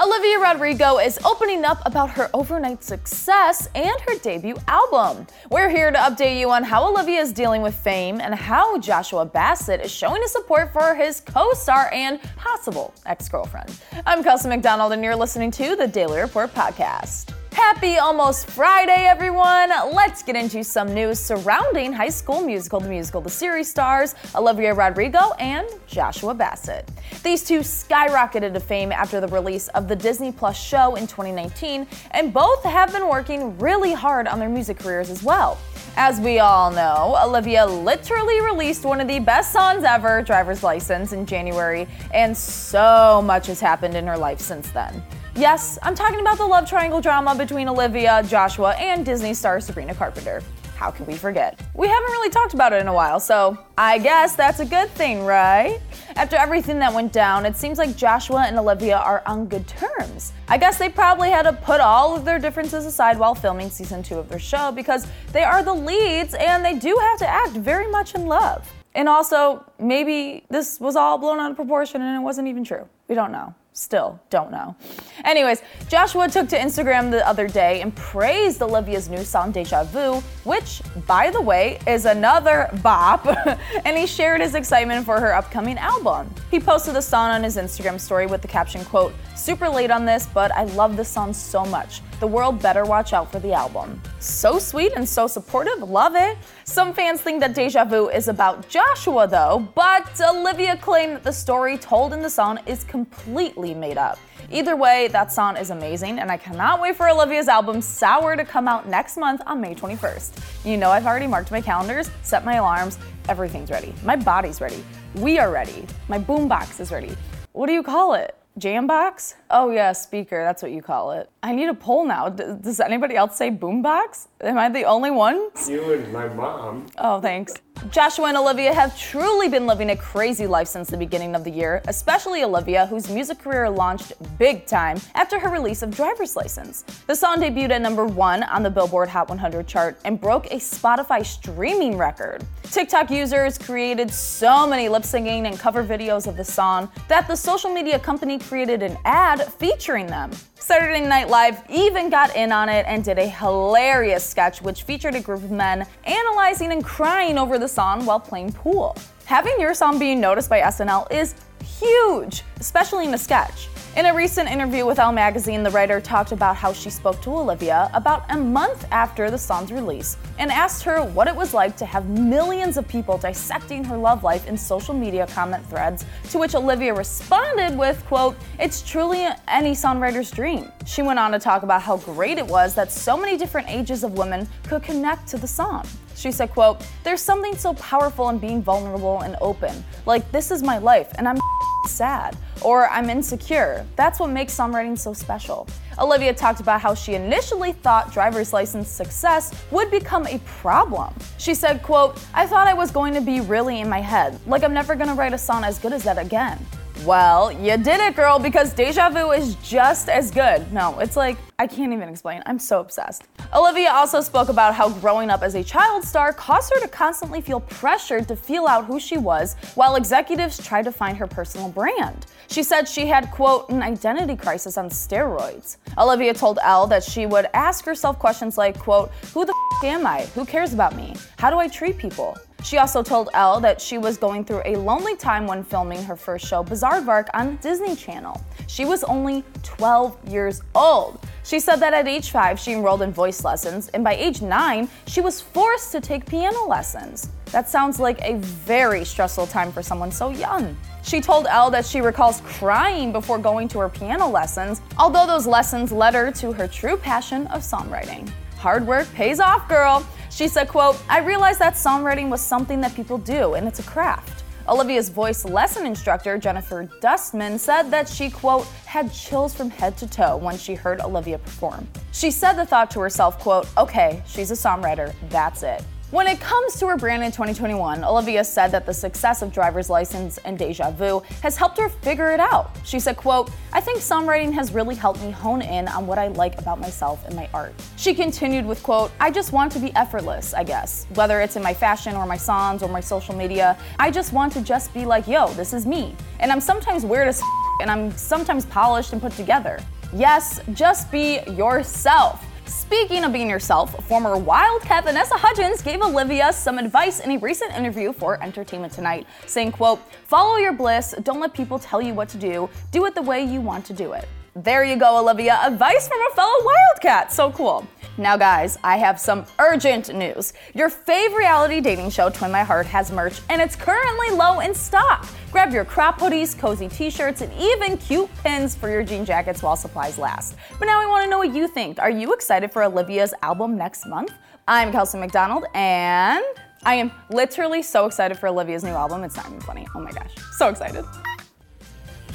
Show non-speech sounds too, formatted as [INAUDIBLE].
Olivia Rodrigo is opening up about her overnight success and her debut album. We're here to update you on how Olivia is dealing with fame and how Joshua Bassett is showing his support for his co star and possible ex girlfriend. I'm Kelsey McDonald, and you're listening to the Daily Report Podcast. Happy almost Friday, everyone! Let's get into some news surrounding High School Musical, the musical, the series stars Olivia Rodrigo and Joshua Bassett. These two skyrocketed to fame after the release of the Disney Plus show in 2019, and both have been working really hard on their music careers as well. As we all know, Olivia literally released one of the best songs ever, Driver's License, in January, and so much has happened in her life since then. Yes, I'm talking about the love triangle drama between Olivia, Joshua, and Disney star Sabrina Carpenter. How can we forget? We haven't really talked about it in a while, so I guess that's a good thing, right? After everything that went down, it seems like Joshua and Olivia are on good terms. I guess they probably had to put all of their differences aside while filming season two of their show because they are the leads and they do have to act very much in love. And also, maybe this was all blown out of proportion and it wasn't even true. We don't know. Still don't know. Anyways, Joshua took to Instagram the other day and praised Olivia's new song Deja Vu, which, by the way, is another bop, [LAUGHS] and he shared his excitement for her upcoming album. He posted the song on his Instagram story with the caption, quote, Super late on this, but I love this song so much. The world better watch out for the album. So sweet and so supportive, love it. Some fans think that Deja Vu is about Joshua though, but Olivia claimed that the story told in the song is completely made up. Either way, that song is amazing, and I cannot wait for Olivia's album Sour to come out next month on May 21st. You know, I've already marked my calendars, set my alarms, everything's ready. My body's ready. We are ready. My boombox is ready. What do you call it? Jambox? Oh, yeah, speaker. That's what you call it. I need a poll now. D- does anybody else say boombox? Am I the only one? You and my mom. Oh, thanks. Joshua and Olivia have truly been living a crazy life since the beginning of the year, especially Olivia, whose music career launched big time after her release of Driver's License. The song debuted at number one on the Billboard Hot 100 chart and broke a Spotify streaming record. TikTok users created so many lip syncing and cover videos of the song that the social media company created an ad featuring them. Saturday Night Live even got in on it and did a hilarious sketch which featured a group of men analyzing and crying over the song while playing pool. Having your song being noticed by SNL is huge, especially in a sketch. In a recent interview with Elle magazine, the writer talked about how she spoke to Olivia about a month after the song's release and asked her what it was like to have millions of people dissecting her love life in social media comment threads, to which Olivia responded with, quote, "It's truly any songwriter's dream." She went on to talk about how great it was that so many different ages of women could connect to the song. She said, quote, "There's something so powerful in being vulnerable and open. Like this is my life and I'm sad or I'm insecure. That's what makes songwriting so special. Olivia talked about how she initially thought driver's license success would become a problem. She said, quote, I thought I was going to be really in my head, like I'm never gonna write a song as good as that again. Well, you did it, girl, because Deja Vu is just as good. No, it's like, I can't even explain. I'm so obsessed. Olivia also spoke about how growing up as a child star caused her to constantly feel pressured to feel out who she was while executives tried to find her personal brand. She said she had, quote, an identity crisis on steroids. Olivia told Elle that she would ask herself questions like, quote, who the f am I? Who cares about me? How do I treat people? She also told Elle that she was going through a lonely time when filming her first show, Bizaardvark, on Disney Channel. She was only 12 years old. She said that at age 5 she enrolled in voice lessons, and by age 9 she was forced to take piano lessons. That sounds like a very stressful time for someone so young. She told Elle that she recalls crying before going to her piano lessons, although those lessons led her to her true passion of songwriting. Hard work pays off, girl. She said, quote, I realized that songwriting was something that people do and it's a craft. Olivia's voice lesson instructor, Jennifer Dustman, said that she, quote, had chills from head to toe when she heard Olivia perform. She said the thought to herself, quote, okay, she's a songwriter, that's it. When it comes to her brand in 2021, Olivia said that the success of Driver's License and Deja Vu has helped her figure it out. She said, quote, I think songwriting has really helped me hone in on what I like about myself and my art. She continued with, quote, I just want to be effortless, I guess. Whether it's in my fashion or my songs or my social media, I just want to just be like, yo, this is me. And I'm sometimes weird as and I'm sometimes polished and put together. Yes, just be yourself. Speaking of being yourself, former Wildcat Vanessa Hudgens gave Olivia some advice in a recent interview for Entertainment Tonight, saying, quote, follow your bliss, don't let people tell you what to do, do it the way you want to do it. There you go, Olivia. Advice from a fellow Wildcat. So cool. Now, guys, I have some urgent news. Your fave reality dating show, Twin My Heart, has merch and it's currently low in stock. Grab your crop hoodies, cozy t shirts, and even cute pins for your jean jackets while supplies last. But now I want to know what you think. Are you excited for Olivia's album next month? I'm Kelsey McDonald, and I am literally so excited for Olivia's new album. It's not even funny. Oh my gosh. So excited.